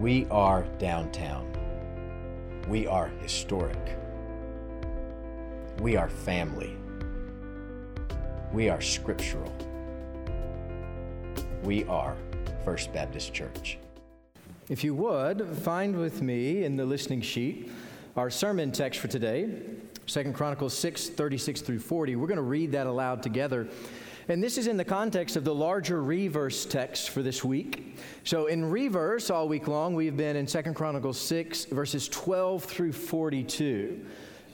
We are downtown. We are historic. We are family. We are scriptural. We are First Baptist Church. If you would, find with me in the listening sheet our sermon text for today, Second Chronicles 6, 36 through 40. We're going to read that aloud together. And this is in the context of the larger reverse text for this week. So in reverse all week long, we've been in Second Chronicles 6, verses 12 through 42.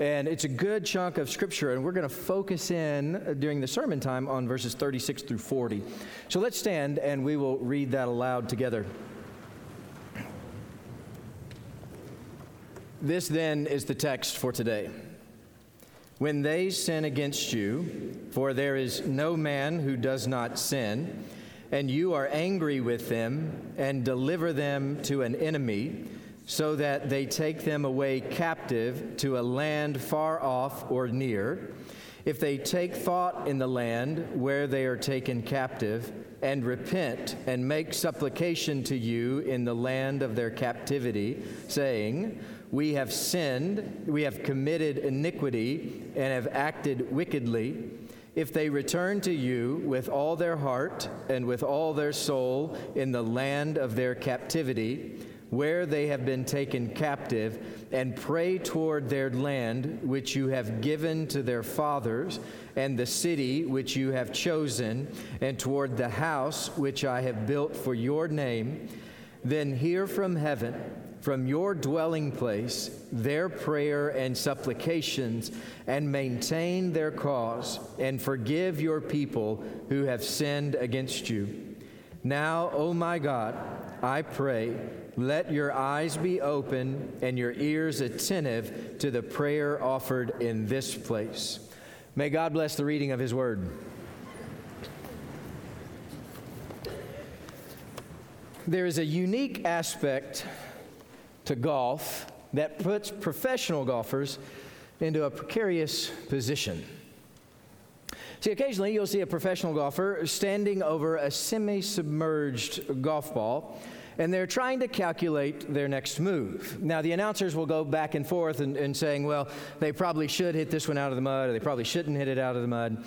And it's a good chunk of scripture, and we're going to focus in during the sermon time on verses 36 through 40. So let's stand and we will read that aloud together. This then is the text for today. When they sin against you, for there is no man who does not sin, and you are angry with them and deliver them to an enemy, so that they take them away captive to a land far off or near, if they take thought in the land where they are taken captive, and repent and make supplication to you in the land of their captivity, saying, we have sinned, we have committed iniquity, and have acted wickedly. If they return to you with all their heart and with all their soul in the land of their captivity, where they have been taken captive, and pray toward their land which you have given to their fathers, and the city which you have chosen, and toward the house which I have built for your name, then hear from heaven from your dwelling place their prayer and supplications and maintain their cause and forgive your people who have sinned against you. Now, O oh my God, I pray, let your eyes be open and your ears attentive to the prayer offered in this place. May God bless the reading of his word. There is a unique aspect to golf that puts professional golfers into a precarious position. See, occasionally you'll see a professional golfer standing over a semi submerged golf ball and they're trying to calculate their next move. Now, the announcers will go back and forth and, and saying, well, they probably should hit this one out of the mud, or they probably shouldn't hit it out of the mud.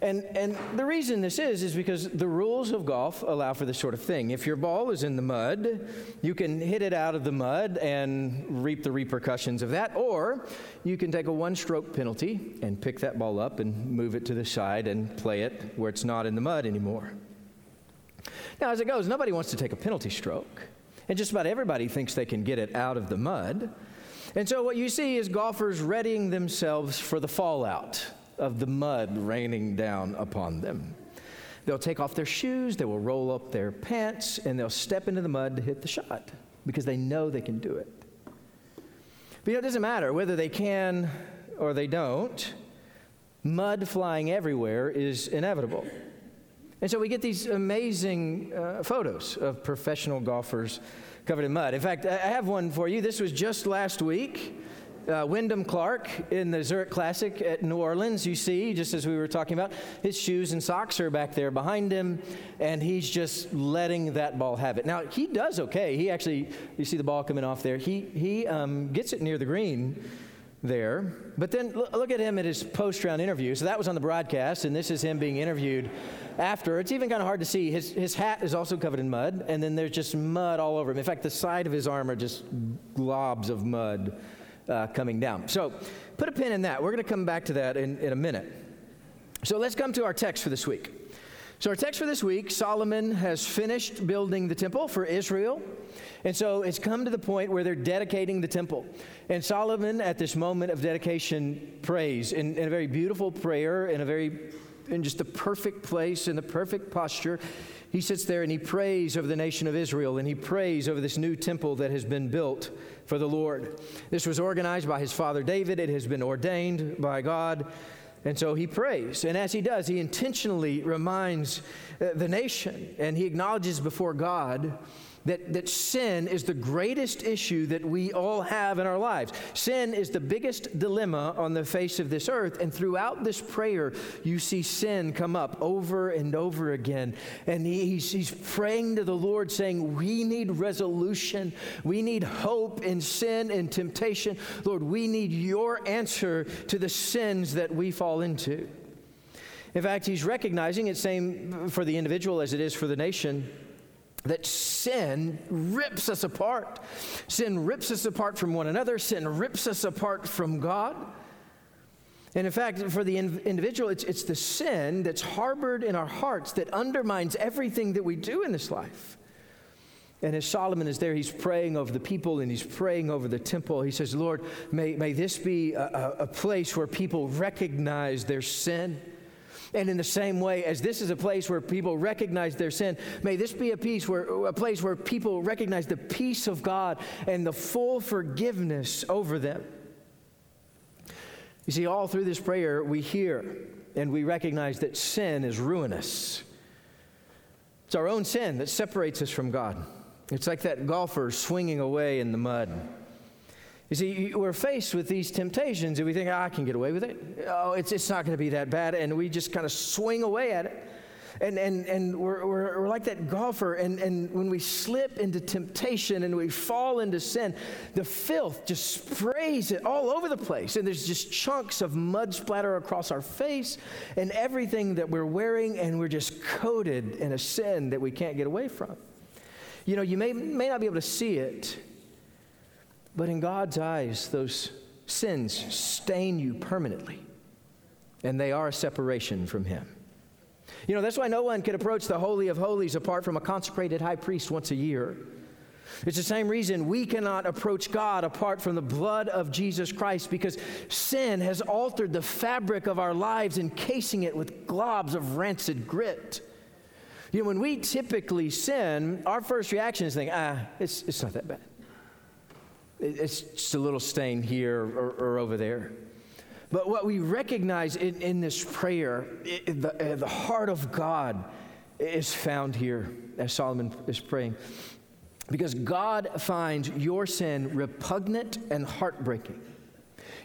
And, and the reason this is, is because the rules of golf allow for this sort of thing. If your ball is in the mud, you can hit it out of the mud and reap the repercussions of that, or you can take a one stroke penalty and pick that ball up and move it to the side and play it where it's not in the mud anymore. Now, as it goes, nobody wants to take a penalty stroke, and just about everybody thinks they can get it out of the mud. And so, what you see is golfers readying themselves for the fallout of the mud raining down upon them. They'll take off their shoes, they will roll up their pants, and they'll step into the mud to hit the shot because they know they can do it. But you know, it doesn't matter whether they can or they don't, mud flying everywhere is inevitable. And so we get these amazing uh, photos of professional golfers covered in mud. In fact, I have one for you. This was just last week uh, Wyndham Clark in the Zurich Classic at New Orleans, you see, just as we were talking about, his shoes and socks are back there behind him, and he's just letting that ball have it. Now, he does okay. He actually, you see the ball coming off there, he, he um, gets it near the green there. But then look at him at his post round interview. So that was on the broadcast, and this is him being interviewed after. It's even kind of hard to see. His, his hat is also covered in mud, and then there's just mud all over him. In fact, the side of his arm are just globs of mud uh, coming down. So put a pin in that. We're going to come back to that in, in a minute. So let's come to our text for this week. So, our text for this week Solomon has finished building the temple for Israel. And so it's come to the point where they're dedicating the temple. And Solomon, at this moment of dedication, prays in, in a very beautiful prayer, in a very, in just the perfect place, in the perfect posture. He sits there and he prays over the nation of Israel and he prays over this new temple that has been built for the Lord. This was organized by his father David, it has been ordained by God. And so he prays. And as he does, he intentionally reminds uh, the nation and he acknowledges before God that, that sin is the greatest issue that we all have in our lives. Sin is the biggest dilemma on the face of this earth. And throughout this prayer, you see sin come up over and over again. And he, he's, he's praying to the Lord, saying, We need resolution. We need hope in sin and temptation. Lord, we need your answer to the sins that we fall into. In fact, he's recognizing it's same for the individual as it is for the nation that sin rips us apart. Sin rips us apart from one another, sin rips us apart from God. And in fact, for the in- individual, it's, it's the sin that's harbored in our hearts that undermines everything that we do in this life. And as Solomon is there, he's praying over the people and he's praying over the temple. He says, Lord, may, may this be a, a place where people recognize their sin and in the same way, as this is a place where people recognize their sin, may this be a peace where a place where people recognize the peace of God and the full forgiveness over them. You see, all through this prayer, we hear and we recognize that sin is ruinous. It's our own sin that separates us from God. It's like that golfer swinging away in the mud. You see, we're faced with these temptations and we think, oh, I can get away with it. Oh, it's, it's not going to be that bad. And we just kind of swing away at it. And, and, and we're, we're, we're like that golfer. And, and when we slip into temptation and we fall into sin, the filth just sprays it all over the place. And there's just chunks of mud splatter across our face and everything that we're wearing. And we're just coated in a sin that we can't get away from. You know, you may, may not be able to see it but in God's eyes, those sins stain you permanently, and they are a separation from Him. You know, that's why no one can approach the Holy of Holies apart from a consecrated high priest once a year. It's the same reason we cannot approach God apart from the blood of Jesus Christ because sin has altered the fabric of our lives, encasing it with globs of rancid grit. You know, when we typically sin, our first reaction is think, ah, it's, it's not that bad. It's just a little stain here or, or over there. But what we recognize in, in this prayer, the, uh, the heart of God is found here as Solomon is praying. Because God finds your sin repugnant and heartbreaking.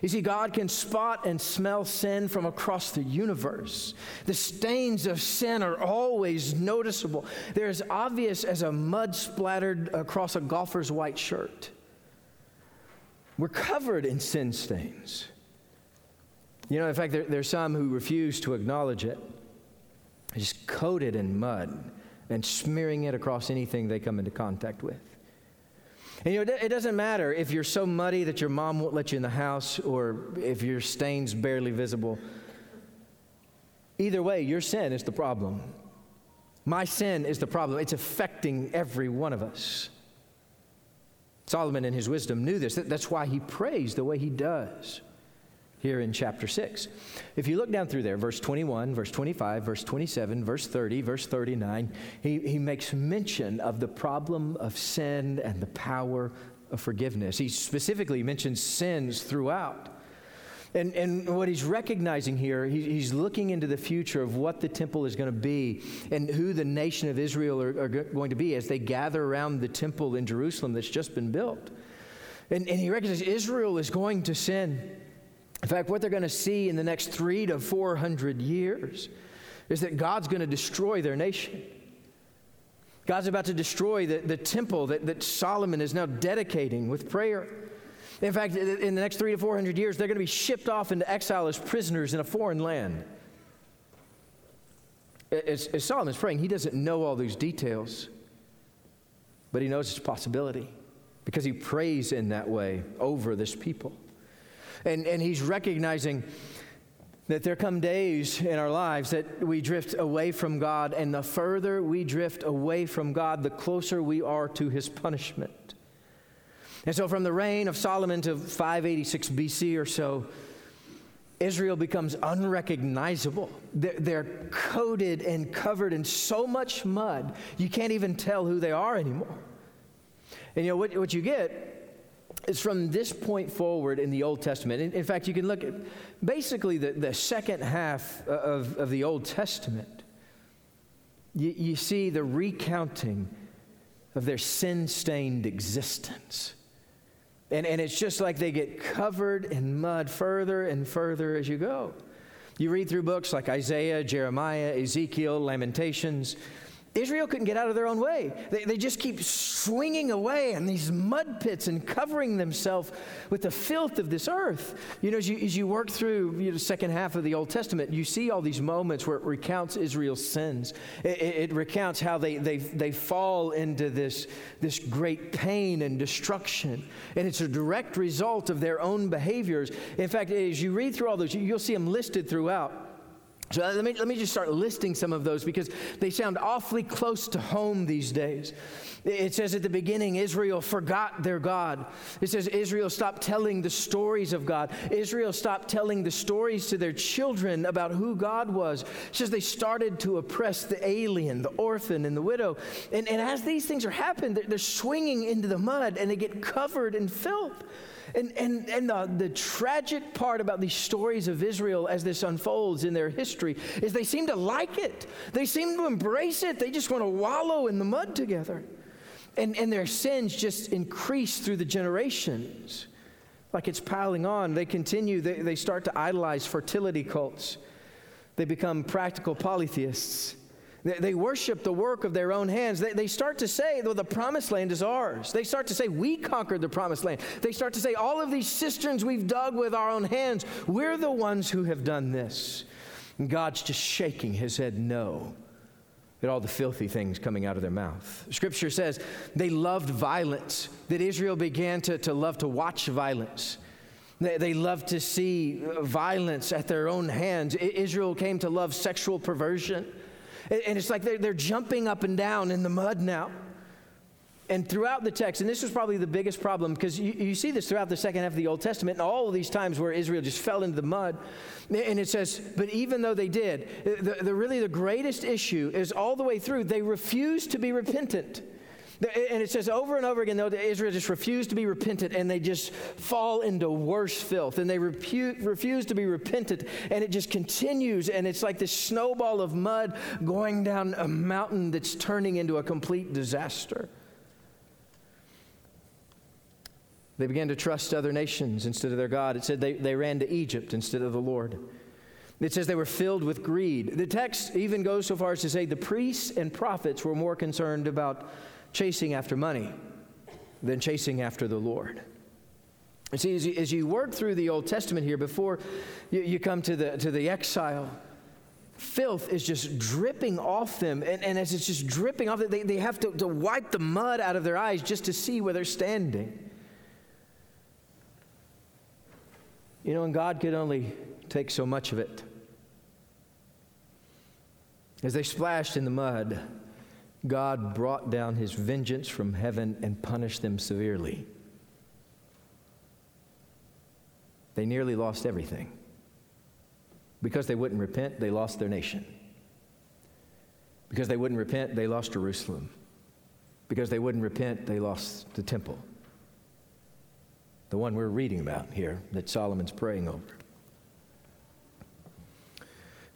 You see, God can spot and smell sin from across the universe. The stains of sin are always noticeable. They're as obvious as a mud splattered across a golfer's white shirt. We're covered in sin stains. You know, in fact, there, there's some who refuse to acknowledge it. just coated in mud and smearing it across anything they come into contact with. And you know, it doesn't matter if you're so muddy that your mom won't let you in the house or if your stain's barely visible. Either way, your sin is the problem. My sin is the problem. It's affecting every one of us. Solomon, in his wisdom, knew this. That's why he prays the way he does here in chapter 6. If you look down through there, verse 21, verse 25, verse 27, verse 30, verse 39, he, he makes mention of the problem of sin and the power of forgiveness. He specifically mentions sins throughout. And, and what he's recognizing here, he, he's looking into the future of what the temple is going to be and who the nation of Israel are, are going to be as they gather around the temple in Jerusalem that's just been built. And, and he recognizes Israel is going to sin. In fact, what they're going to see in the next three to 400 years is that God's going to destroy their nation. God's about to destroy the, the temple that, that Solomon is now dedicating with prayer. In fact, in the next three to 400 years, they're going to be shipped off into exile as prisoners in a foreign land. As, as Solomon's praying, he doesn't know all these details, but he knows it's a possibility because he prays in that way over this people. And, and he's recognizing that there come days in our lives that we drift away from God, and the further we drift away from God, the closer we are to his punishment. And so, from the reign of Solomon to 586 BC or so, Israel becomes unrecognizable. They're, they're, coated and covered in so much mud, you can't even tell who they are anymore. And you know what, what you get is from this point forward in the Old Testament. In, in fact, you can look at basically the, the second half of, of the Old Testament. You, you see the recounting of their sin stained existence. And, and it's just like they get covered in mud further and further as you go. You read through books like Isaiah, Jeremiah, Ezekiel, Lamentations, Israel couldn't get out of their own way. They, they just keep swinging away in these mud pits and covering themselves with the filth of this earth. You know, as you, as you work through you know, the second half of the Old Testament, you see all these moments where it recounts Israel's sins. It, it, it recounts how they, they, they fall into this, this great pain and destruction. And it's a direct result of their own behaviors. In fact, as you read through all those, you'll see them listed throughout. So uh, let me, let me just start listing some of those because they sound awfully close to home these days. It says at the beginning, Israel forgot their God. It says Israel stopped telling the stories of God. Israel stopped telling the stories to their children about who God was. It says they started to oppress the alien, the orphan, and the widow. And, and as these things are happening, they're, they're swinging into the mud and they get covered in filth. And, and, and the, the tragic part about these stories of Israel as this unfolds in their history is they seem to like it. They seem to embrace it. They just want to wallow in the mud together. And, and their sins just increase through the generations. Like it's piling on. They continue, they, they start to idolize fertility cults. They become practical polytheists. They worship the work of their own hands. They, start to say, well, the promised land is ours. They start to say, we conquered the promised land. They start to say, all of these cisterns we've dug with our own hands, we're the ones who have done this. And God's just shaking his head no at all the filthy things coming out of their mouth. Scripture says they loved violence, that Israel began to, to love to watch violence. They, they loved to see violence at their own hands. Israel came to love sexual perversion. And it's like they're, jumping up and down in the mud now. And throughout the text, and this is probably the biggest problem because you, you, see this throughout the second half of the Old Testament and all of these times where Israel just fell into the mud. And it says, but even though they did, the, the really the greatest issue is all the way through, they refused to be repentant. And it says over and over again, though, Israel just refused to be repentant and they just fall into worse filth and they repu- refuse to be repentant and it just continues and it's like this snowball of mud going down a mountain that's turning into a complete disaster. They began to trust other nations instead of their God. It said they, they ran to Egypt instead of the Lord. It says they were filled with greed. The text even goes so far as to say the priests and prophets were more concerned about chasing after money than chasing after the Lord. You see, as you, as you work through the Old Testament here, before you, you come to the, to the exile, filth is just dripping off them. And, and as it's just dripping off, they, they have to, to wipe the mud out of their eyes just to see where they're standing. You know, and God could only take so much of it. As they splashed in the mud, God brought down his vengeance from heaven and punished them severely. They nearly lost everything. Because they wouldn't repent, they lost their nation. Because they wouldn't repent, they lost Jerusalem. Because they wouldn't repent, they lost the temple. The one we're reading about here that Solomon's praying over.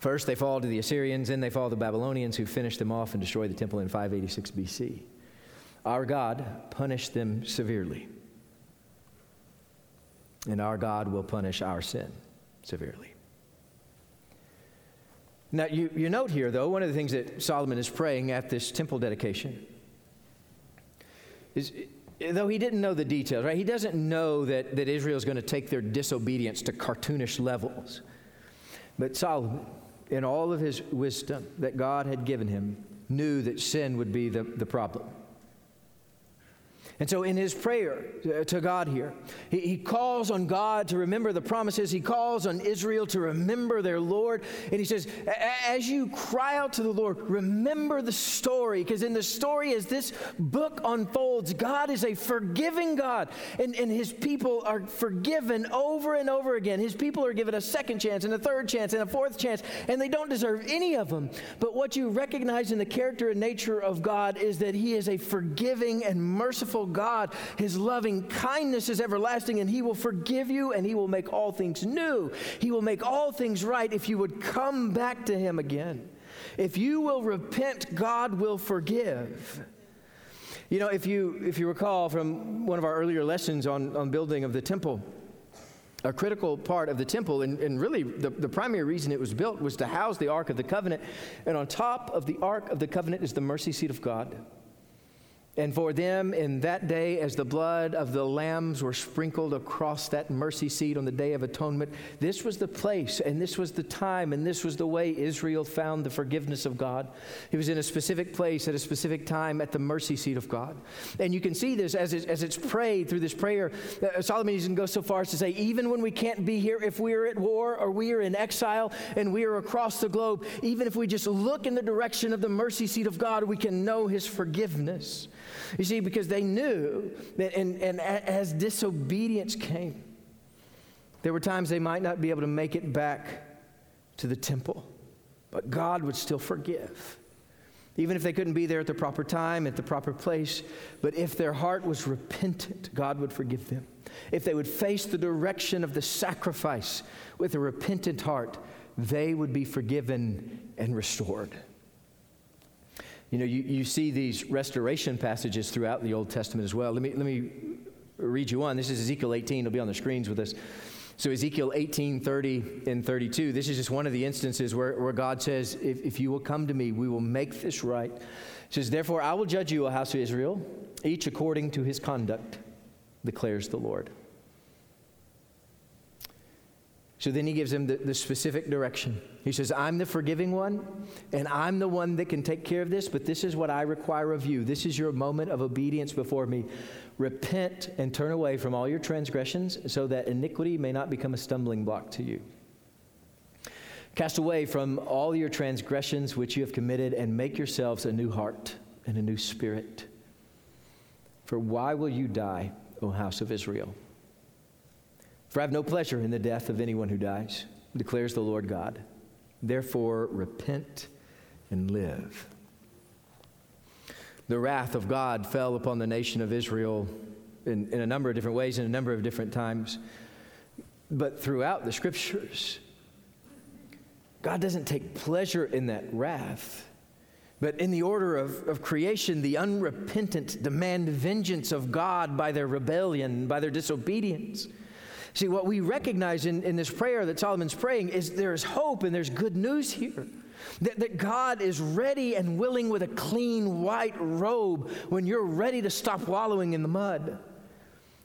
First, they fall to the Assyrians, then they fall to the Babylonians, who finish them off and destroy the temple in 586 BC. Our God punished them severely. And our God will punish our sin severely. Now, you, you note here, though, one of the things that Solomon is praying at this temple dedication is though he didn't know the details, right? He doesn't know that, that Israel is going to take their disobedience to cartoonish levels. But Solomon, in all of his wisdom that God had given him, knew that sin would be the, the problem. And so, in his prayer uh, to God here, he, he, calls on God to remember the promises. He calls on Israel to remember their Lord. And he says, As you cry out to the Lord, remember the story. Because in the story, as this book unfolds, God is a forgiving God. And, and his people are forgiven over and over again. His people are given a second chance, and a third chance, and a fourth chance. And they don't deserve any of them. But what you recognize in the character and nature of God is that he is a forgiving and merciful God. His loving kindness is everlasting, and He will forgive you and He will make all things new. He will make all things right if you would come back to Him again. If you will repent, God will forgive. You know, if you, if you recall from one of our earlier lessons on, on building of the temple, a critical part of the temple, and, and really the, the primary reason it was built was to house the Ark of the Covenant. And on top of the Ark of the Covenant is the mercy seat of God. And for them in that day, as the blood of the lambs were sprinkled across that mercy seat on the Day of Atonement, this was the place and this was the time and this was the way Israel found the forgiveness of God. He was in a specific place at a specific time at the mercy seat of God. And you can see this as, it, as it's prayed through this prayer. Uh, Solomon even goes so far as to say, even when we can't be here, if we are at war or we are in exile and we are across the globe, even if we just look in the direction of the mercy seat of God, we can know his forgiveness. You see, because they knew that, and, and as disobedience came, there were times they might not be able to make it back to the temple, but God would still forgive. Even if they couldn't be there at the proper time, at the proper place, but if their heart was repentant, God would forgive them. If they would face the direction of the sacrifice with a repentant heart, they would be forgiven and restored. You know, you, you see these restoration passages throughout the Old Testament as well. Let me, let me read you one. This is Ezekiel 18. It'll be on the screens with us. So, Ezekiel 18, 30 and 32, this is just one of the instances where, where God says, if, if you will come to me, we will make this right. It says, Therefore, I will judge you, O house of Israel, each according to his conduct, declares the Lord. So then he gives him the, the, specific direction. He says, I'm the forgiving one, and I'm the one that can take care of this, but this is what I require of you. This is your moment of obedience before me. Repent and turn away from all your transgressions so that iniquity may not become a stumbling block to you. Cast away from all your transgressions which you have committed and make yourselves a new heart and a new spirit. For why will you die, O house of Israel? For I have no pleasure in the death of anyone who dies, declares the Lord God. Therefore, repent and live. The wrath of God fell upon the nation of Israel in, in a number of different ways, in a number of different times. But throughout the scriptures, God doesn't take pleasure in that wrath. But in the order of, of creation, the unrepentant demand vengeance of God by their rebellion, by their disobedience. See, what we recognize in, in this prayer that Solomon's praying is there's hope and there's good news here. That, that God is ready and willing with a clean white robe when you're ready to stop wallowing in the mud.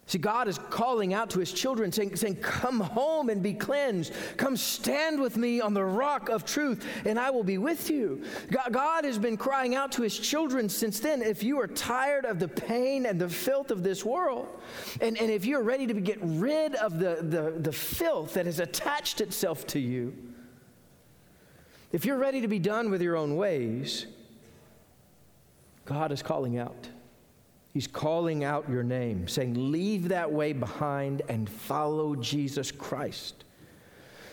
See, God is calling out to his children, saying, saying, Come home and be cleansed. Come stand with me on the rock of truth, and I will be with you. God, has been crying out to his children since then. If you are tired of the pain and the filth of this world, and, and if you're ready to get rid of the, the, the filth that has attached itself to you, if you're ready to be done with your own ways, God is calling out. He's calling out your name, saying, Leave that way behind and follow Jesus Christ.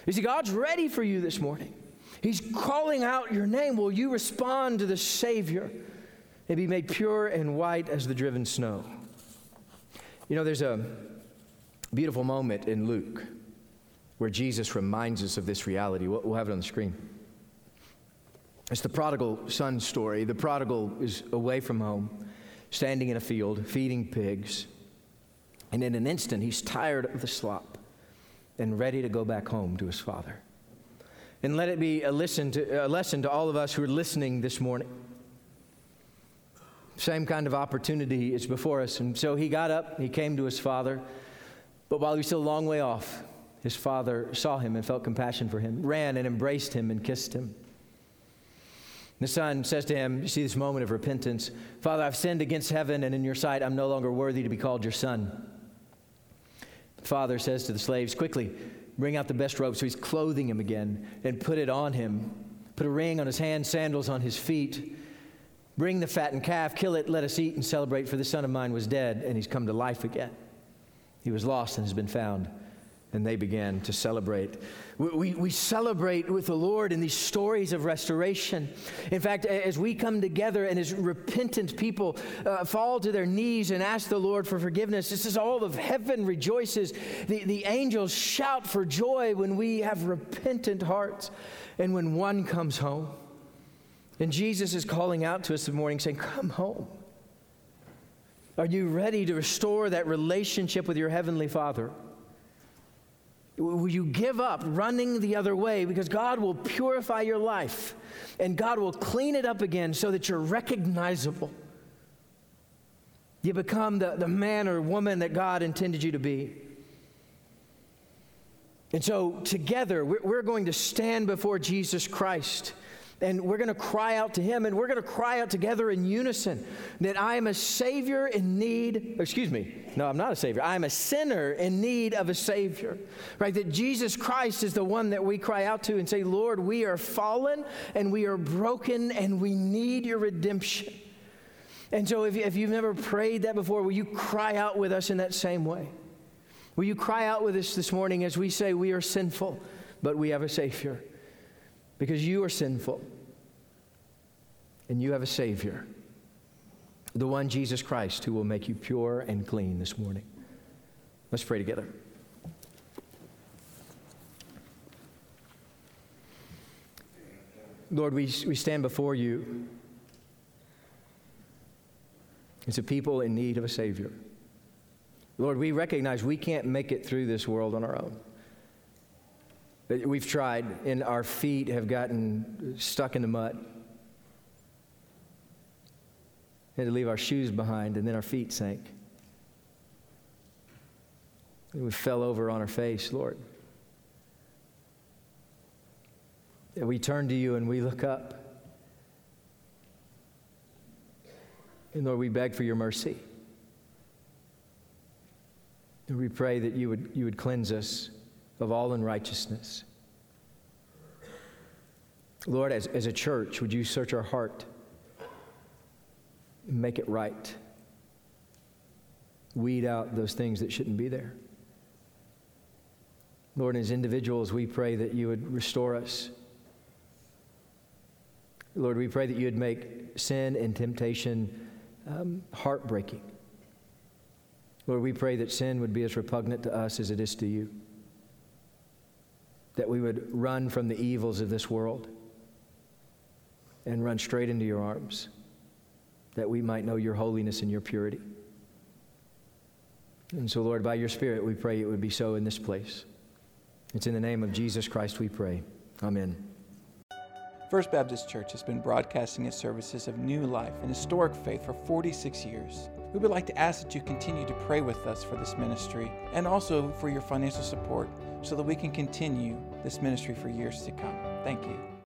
You see, God's ready for you this morning. He's calling out your name. Will you respond to the Savior and be made pure and white as the driven snow? You know, there's a beautiful moment in Luke where Jesus reminds us of this reality. We'll, have it on the screen. It's the prodigal son story. The prodigal is away from home standing in a field feeding pigs. And in an instant, he's tired of the slop and ready to go back home to his father. And let it be a, listen to, a lesson to all of us who are listening this morning. Same kind of opportunity is before us. And so he got up, he came to his father. But while he was still a long way off, his father saw him and felt compassion for him, ran and embraced him and kissed him. The son says to him, You see this moment of repentance Father, I've sinned against heaven, and in your sight I'm no longer worthy to be called your son. The father says to the slaves, Quickly, bring out the best robe. So he's clothing him again and put it on him. Put a ring on his hand, sandals on his feet. Bring the fattened calf, kill it, let us eat and celebrate, for the son of mine was dead, and he's come to life again. He was lost and has been found and they began to celebrate. We, we, we, celebrate with the Lord in these stories of restoration. In fact, as we come together and as repentant people uh, fall to their knees and ask the Lord for forgiveness, this is all of heaven rejoices. The, the angels shout for joy when we have repentant hearts and when one comes home. And Jesus is calling out to us this morning saying, Come home. Are you ready to restore that relationship with your Heavenly Father? Will you give up running the other way because God will purify your life and God will clean it up again so that you're recognizable? You become the, the man or woman that God intended you to be. And so, together, we're, we're going to stand before Jesus Christ and we're going to cry out to him and we're going to cry out together in unison that I am a savior in need excuse me no I'm not a savior. I am a sinner in need of a savior right? That Jesus Christ is the one that we cry out to and say Lord we are fallen and we are broken and we need your redemption. And so if, if you've never prayed that before will you cry out with us in that same way? Will you cry out with us this morning as we say we are sinful but we have a savior because you are sinful and you have a Savior, the one Jesus Christ who will make you pure and clean this morning. Let's pray together. Lord, we, we stand before you as a people in need of a Savior. Lord, we recognize we can't make it through this world on our own. We've tried, and our feet have gotten stuck in the mud. We had to leave our shoes behind, and then our feet sank. And we fell over on our face, Lord. And we turn to you and we look up. And Lord, we beg for your mercy. And we pray that you would, you would cleanse us of all unrighteousness. Lord, as, as a church, would you search our heart and make it right? Weed out those things that shouldn't be there. Lord, as individuals, we pray that you would restore us. Lord, we pray that you would make sin and temptation um, heartbreaking. Lord, we pray that sin would be as repugnant to us as it is to you that we would run from the evils of this world and run straight into your arms, that we might know your holiness and your purity. And so, Lord, by your Spirit, we pray it would be so in this place. It's in the name of Jesus Christ we pray. Amen. First Baptist Church has been broadcasting its services of new life and historic faith for 46 years. We would like to ask that you continue to pray with us for this ministry and also for your financial support so that we can continue this ministry for years to come. Thank you.